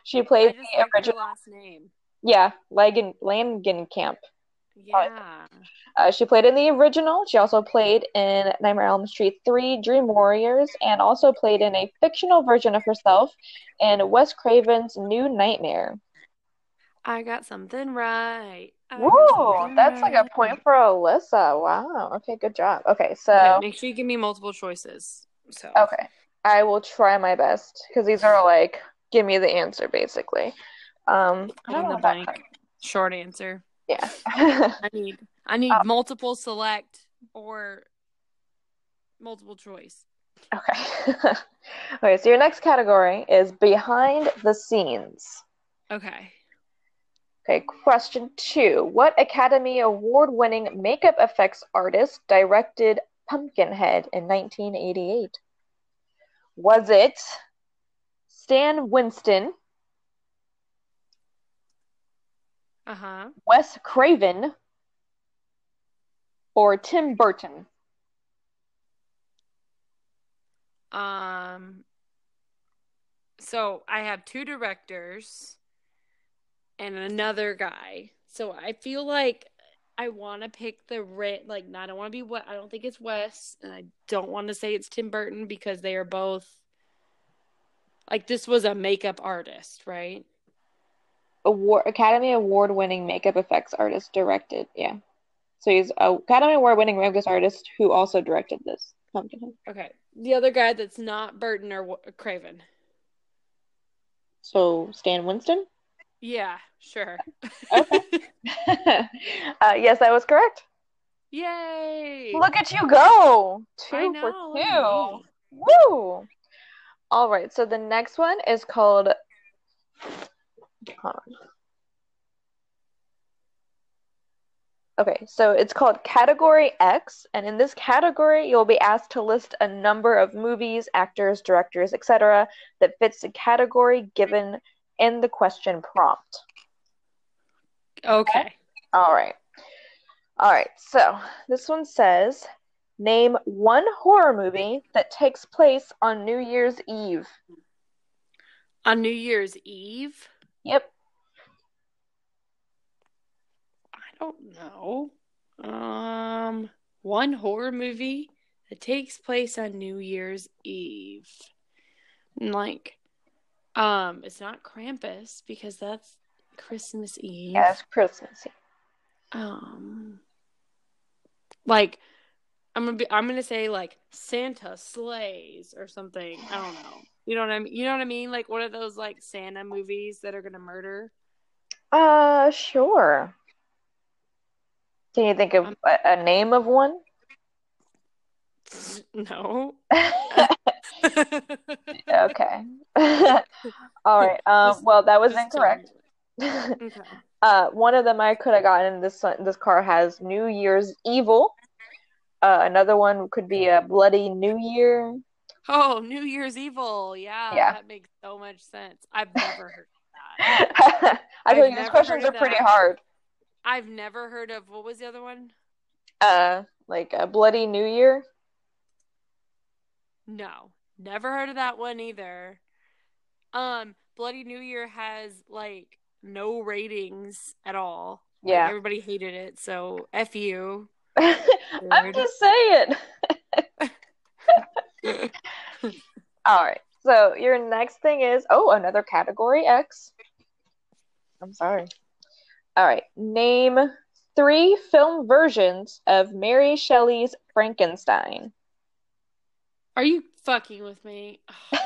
[SPEAKER 1] She played the original
[SPEAKER 2] last name.
[SPEAKER 1] Yeah, Langen Langenkamp.
[SPEAKER 2] Yeah.
[SPEAKER 1] Uh, she played in the original. She also played in Nightmare on Elm Street 3, Dream Warriors, and also played in a fictional version of herself in Wes Craven's New Nightmare.
[SPEAKER 2] I got something right.
[SPEAKER 1] Woo! That's like a point for Alyssa. Wow. Okay, good job. Okay, so
[SPEAKER 2] Okay, make sure you give me multiple choices. So
[SPEAKER 1] okay, I will try my best because these are like give me the answer basically. Um, I
[SPEAKER 2] Fill
[SPEAKER 1] don't
[SPEAKER 2] in
[SPEAKER 1] know
[SPEAKER 2] the
[SPEAKER 1] what that
[SPEAKER 2] blank. Short answer.
[SPEAKER 1] Yeah.
[SPEAKER 2] I need I need
[SPEAKER 1] Oh.
[SPEAKER 2] multiple select or multiple choice.
[SPEAKER 1] okay. okay, so your next category is behind the scenes.
[SPEAKER 2] Okay.
[SPEAKER 1] Okay, question two. What Academy Award winning makeup effects artist directed Pumpkinhead in 1988? Was it Stan Winston,
[SPEAKER 2] Uh huh.
[SPEAKER 1] Wes Craven, or Tim Burton?
[SPEAKER 2] Um. So I have two directors and another guy. So I feel like I want to pick the red. Like, I don't want to be what I don't think it's Wes, and I don't want to say it's Tim Burton because they are both. Like this was a makeup artist, right?
[SPEAKER 1] Award, Academy Award winning makeup effects artist directed. Yeah. So he's a Academy Award winning makeup artist who also directed this Pumpkinhead.
[SPEAKER 2] Okay. The other guy that's not Burton or Craven.
[SPEAKER 1] So Stan Winston?
[SPEAKER 2] Yeah, sure.
[SPEAKER 1] Okay. uh, yes, that was correct.
[SPEAKER 2] Yay!
[SPEAKER 1] Look at you go! Two for two. Woo! All right, so the next one is called. Hold on. Okay, so it's called Category X, and in this category, you'll be asked to list a number of movies, actors, directors, etc., that fits the category given in the question prompt.
[SPEAKER 2] Okay.
[SPEAKER 1] All right. All right. So this one says, name one horror movie that takes place on New Year's Eve.
[SPEAKER 2] On New Year's Eve,
[SPEAKER 1] Yep.
[SPEAKER 2] I don't know. Um, one horror movie that takes place on New Year's Eve. Like, um, it's not Krampus because that's Christmas Eve.
[SPEAKER 1] Yeah, it's Christmas. Eve.
[SPEAKER 2] Um, like, I'm gonna be, I'm gonna say like Santa sleighs or something. I don't know. You know what I mean? You know what I mean? Like one of those like Santa movies that are gonna murder.
[SPEAKER 1] Uh, sure. Can you think of
[SPEAKER 2] Um,
[SPEAKER 1] a, a name of one?
[SPEAKER 2] No.
[SPEAKER 1] Okay. All right. Um, well, that was
[SPEAKER 2] just tell me.
[SPEAKER 1] incorrect.
[SPEAKER 2] Okay.
[SPEAKER 1] Uh, one of them I could have gotten. This this car has New Year's Evil. Uh, another one could be a Bloody New Year.
[SPEAKER 2] Oh, New Year's Evil. Yeah,
[SPEAKER 1] Yeah.
[SPEAKER 2] that makes so much sense. I've never heard of that.
[SPEAKER 1] I told you these questions are pretty
[SPEAKER 2] that.
[SPEAKER 1] hard.
[SPEAKER 2] I've never heard of what was the other one?
[SPEAKER 1] Uh, like a Bloody New Year.
[SPEAKER 2] No, never heard of that one either. Um, Bloody New Year has like no ratings at all. Like,
[SPEAKER 1] Yeah.
[SPEAKER 2] everybody hated it, so F you.
[SPEAKER 1] I'm just saying. All right. So your next thing is oh, another category X. I'm sorry. All right. Name three film versions of Mary Shelley's Frankenstein.
[SPEAKER 2] Are you fucking with me?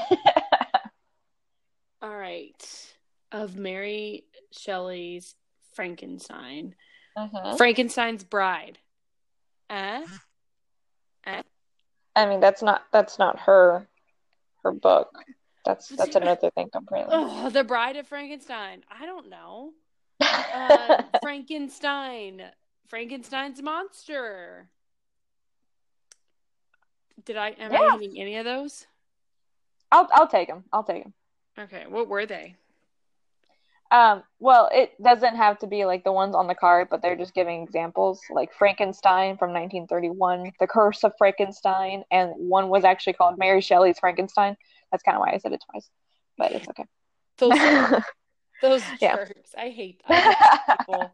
[SPEAKER 2] All right. Of Mary Shelley's Frankenstein.
[SPEAKER 1] Mhm.
[SPEAKER 2] Frankenstein's Bride. Eh?
[SPEAKER 1] I mean, that's not that's not her her book. That's that's another thing completely.
[SPEAKER 2] Oh, The Bride of Frankenstein. I don't know. Uh, Frankenstein. Frankenstein's monster. Did I am
[SPEAKER 1] Yeah.
[SPEAKER 2] I hitting any of those?
[SPEAKER 1] I'll I'll take them. I'll take them.
[SPEAKER 2] Okay, what were they?
[SPEAKER 1] Um, well, it doesn't have to be like the ones on the card, but they're just giving examples, like Frankenstein from 1931, The Curse of Frankenstein, and one was actually called Mary Shelley's Frankenstein. That's kind of why I said it twice, but it's okay.
[SPEAKER 2] Those those
[SPEAKER 1] Yeah.
[SPEAKER 2] jerks. I hate, I hate people.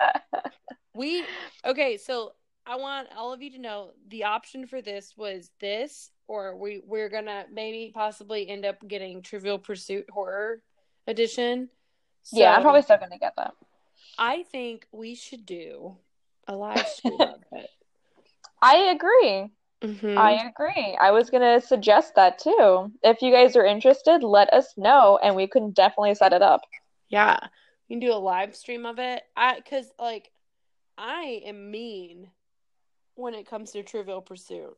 [SPEAKER 2] we okay, so I want all of you to know the option for this was this, or we we're gonna maybe possibly end up getting Trivial Pursuit Horror Edition. So
[SPEAKER 1] yeah, I'm probably still gonna get that.
[SPEAKER 2] I think we should do a live stream of it.
[SPEAKER 1] I agree.
[SPEAKER 2] Mhm.
[SPEAKER 1] I agree. I was gonna suggest that too. If you guys are interested, let us know, and we can definitely set it up.
[SPEAKER 2] Yeah, we can do a live stream of it. I because like I am mean when it comes to Trivial Pursuit.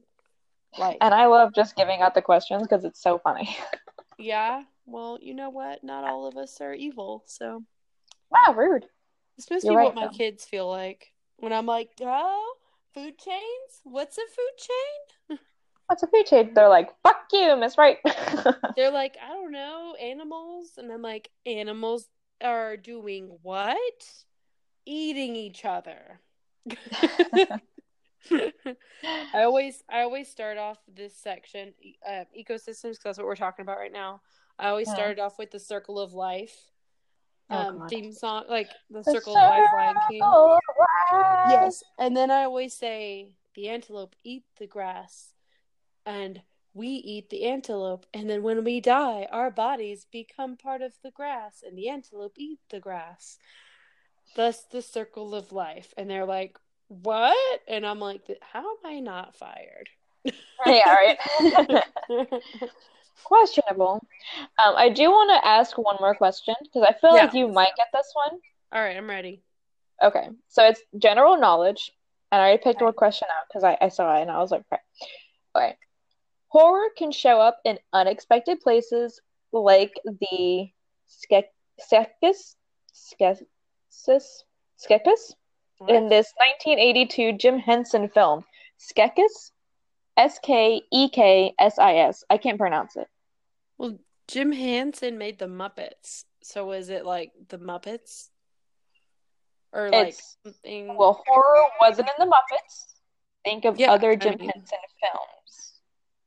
[SPEAKER 2] Like,
[SPEAKER 1] And I love just giving out the questions because it's so funny.
[SPEAKER 2] yeah. Well, you know what? Not all of us are evil, so
[SPEAKER 1] wow, rude.
[SPEAKER 2] it's supposed to
[SPEAKER 1] You're
[SPEAKER 2] be
[SPEAKER 1] right,
[SPEAKER 2] what my
[SPEAKER 1] though.
[SPEAKER 2] kids feel like when I'm like, oh, food chains. What's a food chain?
[SPEAKER 1] What's a food chain? They're like, fuck you, Miss Right.
[SPEAKER 2] They're like, I don't know, animals, and I'm like, animals are doing what? Eating each other. I always I always start off this section uh, ecosystems because that's what we're talking about right now. I always
[SPEAKER 1] Yeah.
[SPEAKER 2] started off with the circle of life
[SPEAKER 1] Oh,
[SPEAKER 2] um,
[SPEAKER 1] God.
[SPEAKER 2] theme song, like the
[SPEAKER 1] The
[SPEAKER 2] circle of life, Lion King.
[SPEAKER 1] circle life.
[SPEAKER 2] Yes, and then I always say the antelope eat the grass, and we eat the antelope, and then when we die, our bodies become part of the grass, and the antelope eat the grass. Thus, the circle of life. And they're like, "What?" And I'm like, "How am I not fired?"
[SPEAKER 1] yeah, right. Questionable. Um, I do want to ask one more question because I feel
[SPEAKER 2] Yeah.
[SPEAKER 1] like you might get this one.
[SPEAKER 2] All right, I'm ready.
[SPEAKER 1] Okay, so it's general knowledge, and I already picked
[SPEAKER 2] Okay.
[SPEAKER 1] one question out because I, I saw it and I was like, okay. okay. Horror can show up in unexpected places like the Ske- Skekis, Skeksis, Skekis in this 1982 Jim Henson film, Skekis, S K E K S I S. I can't pronounce it.
[SPEAKER 2] Well, Jim Henson made the Muppets, so is it like the Muppets, or like
[SPEAKER 1] It's
[SPEAKER 2] something?
[SPEAKER 1] well, horror wasn't in the Muppets. Think of
[SPEAKER 2] Yeah,
[SPEAKER 1] other
[SPEAKER 2] I
[SPEAKER 1] Jim
[SPEAKER 2] mean-
[SPEAKER 1] Henson films.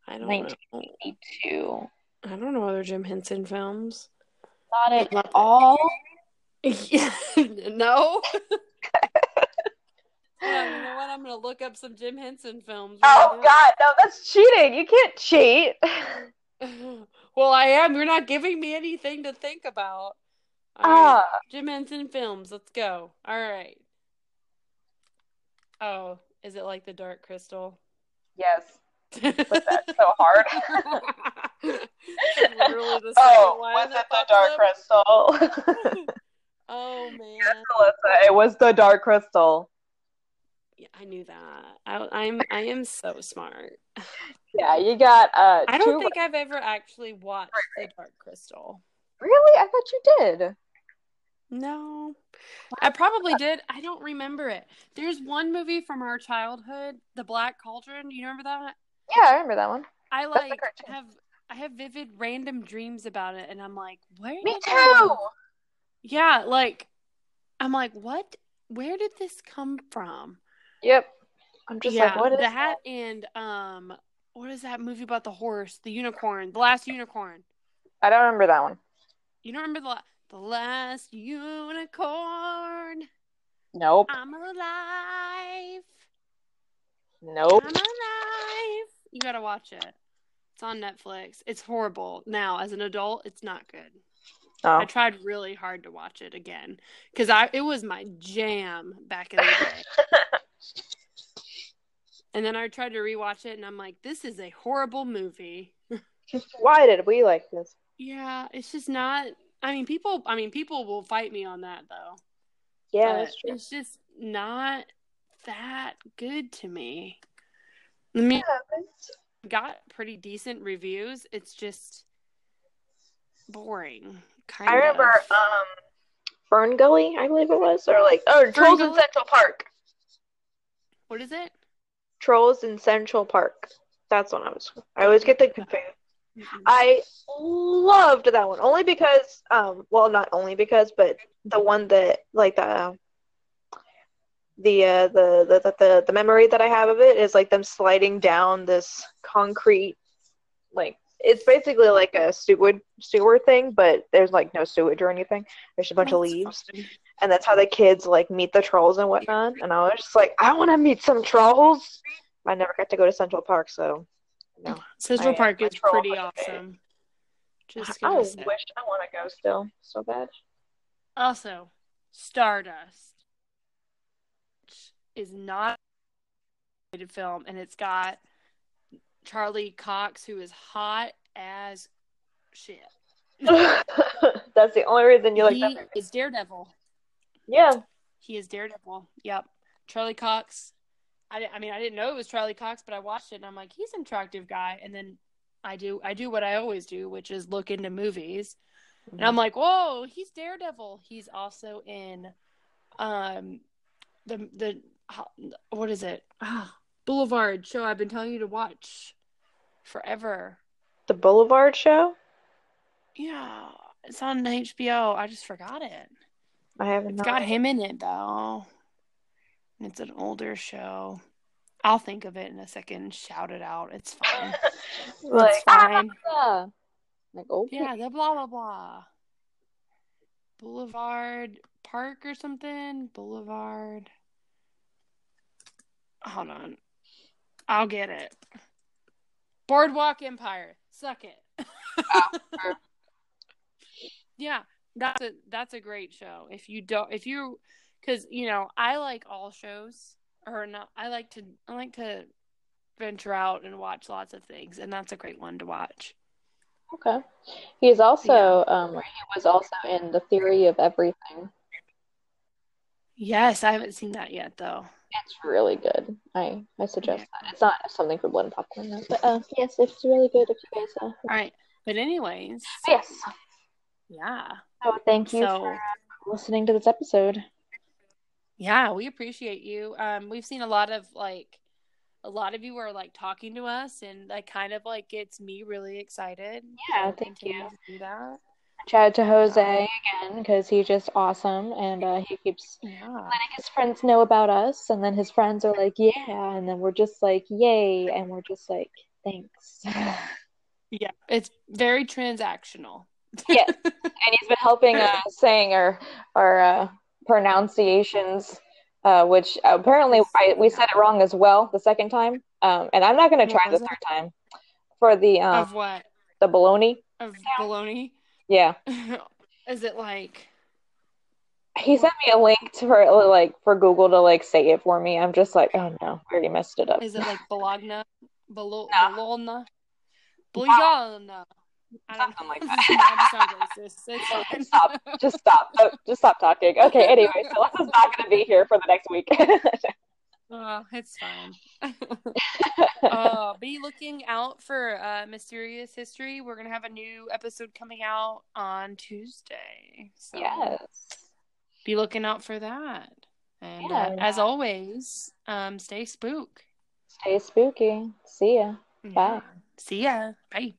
[SPEAKER 2] I don't
[SPEAKER 1] 1982.
[SPEAKER 2] know. I don't know other Jim Henson films.
[SPEAKER 1] Not at all.
[SPEAKER 2] No. yeah, you know what? I'm gonna look up some Jim Henson films.
[SPEAKER 1] Oh
[SPEAKER 2] right
[SPEAKER 1] God, no, that's cheating. You can't cheat.
[SPEAKER 2] well, I am. You're not giving me anything to think about. All right.
[SPEAKER 1] Ah,
[SPEAKER 2] Jim Henson films. Let's go. All right. Oh, is it like the Dark Crystal?
[SPEAKER 1] yes. Was that so hard?
[SPEAKER 2] Literally the second
[SPEAKER 1] oh, was it the Dark
[SPEAKER 2] up.
[SPEAKER 1] Crystal?
[SPEAKER 2] Oh man,
[SPEAKER 1] yes, Alyssa, it was the Dark Crystal.
[SPEAKER 2] Yeah, I knew that. I, I'm I am so smart.
[SPEAKER 1] Yeah, you got uh.
[SPEAKER 2] I don't think I've ever actually watched The Dark Crystal.
[SPEAKER 1] Really, I thought you did.
[SPEAKER 2] No, I probably did. I don't remember it. There's one movie from our childhood, The Black Cauldron. Do you remember that?
[SPEAKER 1] Yeah, I remember that one.
[SPEAKER 2] I like have I have vivid random dreams about it, and I'm like, where?
[SPEAKER 1] Me too.
[SPEAKER 2] Yeah, like I'm like, what? Where did this come from?
[SPEAKER 1] Yep. I'm just
[SPEAKER 2] yeah,
[SPEAKER 1] like, what is
[SPEAKER 2] that? And um, what is that movie about the horse, the unicorn, the last unicorn?
[SPEAKER 1] I don't remember that one.
[SPEAKER 2] You don't remember the la- the last unicorn?
[SPEAKER 1] Nope.
[SPEAKER 2] I'm alive.
[SPEAKER 1] Nope.
[SPEAKER 2] I'm alive. You gotta watch it. It's on Netflix. It's horrible. Now, as an adult, it's not good.
[SPEAKER 1] Oh.
[SPEAKER 2] I tried really hard to watch it again because I it was my jam back in the day. and then I tried to rewatch it, and I'm like, this is a horrible movie.
[SPEAKER 1] Why did we like this?
[SPEAKER 2] Yeah, it's just not. I mean, people. I mean, people will fight me on that though.
[SPEAKER 1] Yeah, that's true.
[SPEAKER 2] It's just not that good to me. I mean,
[SPEAKER 1] Yeah,
[SPEAKER 2] got pretty decent reviews. It's just boring. Kind
[SPEAKER 1] I remember
[SPEAKER 2] of.
[SPEAKER 1] um Fern Gully, I believe it was, or like oh Trolls in Central Park.
[SPEAKER 2] What is it?
[SPEAKER 1] Trolls in Central Park. That's what I was. I always get the confused. I loved that one only because um well not only because but the one that like the the uh the the the, the, the memory that I have of it is like them sliding down this concrete like it's basically like a sewage sewer thing but there's like no sewage or anything there's a bunch of leaves
[SPEAKER 2] fun.
[SPEAKER 3] And that's how the kids like meet the trolls and whatnot. And I was just like, I want to meet some trolls. I never got to go to Central Park, so no.
[SPEAKER 2] Central
[SPEAKER 3] I-
[SPEAKER 2] Park is pretty awesome. Just
[SPEAKER 3] I
[SPEAKER 2] gonna
[SPEAKER 3] wish. I want to go still so bad.
[SPEAKER 2] Also, Stardust is not a film, and it's got Charlie Cox, who is hot as shit.
[SPEAKER 3] that's the only reason you like
[SPEAKER 2] he
[SPEAKER 3] that. movie.
[SPEAKER 2] is Daredevil.
[SPEAKER 3] Yeah.
[SPEAKER 2] He is Daredevil. Yep. Charlie Cox. I, I mean, I didn't know it was Charlie Cox, but I watched it and I'm like, he's an attractive guy. And then I do, I do what I always do, which is look into movies. And I'm like, whoa, he's Daredevil. He's also in, um, the the what is it? Ah, Boulevard show I've been telling you to watch forever.
[SPEAKER 3] the Boulevard Show.
[SPEAKER 2] Yeah, it's on HBO. I just forgot it.
[SPEAKER 3] I haven't.
[SPEAKER 2] It's got him in it though. It's an older show. I'll think of it in a second shout it out. It's fine.
[SPEAKER 3] like
[SPEAKER 2] it's fine.
[SPEAKER 3] ah, like okay.
[SPEAKER 2] Yeah, the blah blah blah. Boulevard Park or something. Boulevard. Hold on. I'll get it. Boardwalk Empire. Suck it. yeah, that's a that's a great show. If you don't, if you, because you know, I like all shows, or not. I like to I like to venture out and watch lots of things, and that's a great one to watch.
[SPEAKER 1] Okay. He's also um he was also in The Theory of Everything.
[SPEAKER 2] Yes, I haven't seen that yet though.
[SPEAKER 1] It's really good. I I suggest that. It's not something for blood and popcorn though, but uh yes, it's really good if you guys uh
[SPEAKER 2] All right, but anyways,
[SPEAKER 1] Yes.
[SPEAKER 2] Yeah.
[SPEAKER 1] Oh, thank you
[SPEAKER 2] So
[SPEAKER 1] for listening to this episode.
[SPEAKER 2] yeah, we appreciate you. Um, we've seen a lot of like, a lot of you are like talking to us, and that kind of like gets me really excited.
[SPEAKER 1] Yeah, thank you.
[SPEAKER 2] do that.
[SPEAKER 1] Shout out to Jose again because he's just awesome and uh, he keeps
[SPEAKER 2] Yeah.
[SPEAKER 1] letting his friends know about us, and then his friends are like, "Yeah," and then we're just like, "Yay," and we're just like, "Thanks."
[SPEAKER 2] Yeah, it's very transactional.
[SPEAKER 1] Yes. and he's been helping uh, saying our our uh, pronunciations, uh, which apparently I, we said it wrong as well the second time. Um, and I'm not going to try the third time for the um,
[SPEAKER 2] of what?
[SPEAKER 1] the baloney.
[SPEAKER 2] Of baloney?
[SPEAKER 1] Yeah,
[SPEAKER 2] Is it like?
[SPEAKER 1] he sent me a link to for like for Google to like say it for me. I'm just like, oh no, I already messed it up.
[SPEAKER 2] Is it like Bologna? Bolo-
[SPEAKER 1] No.
[SPEAKER 2] Bologna? Bologna. I don't
[SPEAKER 1] Something like
[SPEAKER 2] know.
[SPEAKER 1] that.
[SPEAKER 2] This is not to sound racist. It's fine.
[SPEAKER 1] Stop. Just stop. Oh, just stop talking. Okay. Anyway, so Alyssa's not going to be here for the next week.
[SPEAKER 2] Oh, it's fine. uh, be looking out for uh, Mysterious History. We're gonna have a new episode coming out on Tuesday. So
[SPEAKER 1] yes.
[SPEAKER 2] be looking out for that. And
[SPEAKER 1] Yeah.
[SPEAKER 2] uh, as always, um, stay spook.
[SPEAKER 1] Stay spooky. See ya. Bye.
[SPEAKER 2] See ya. Bye.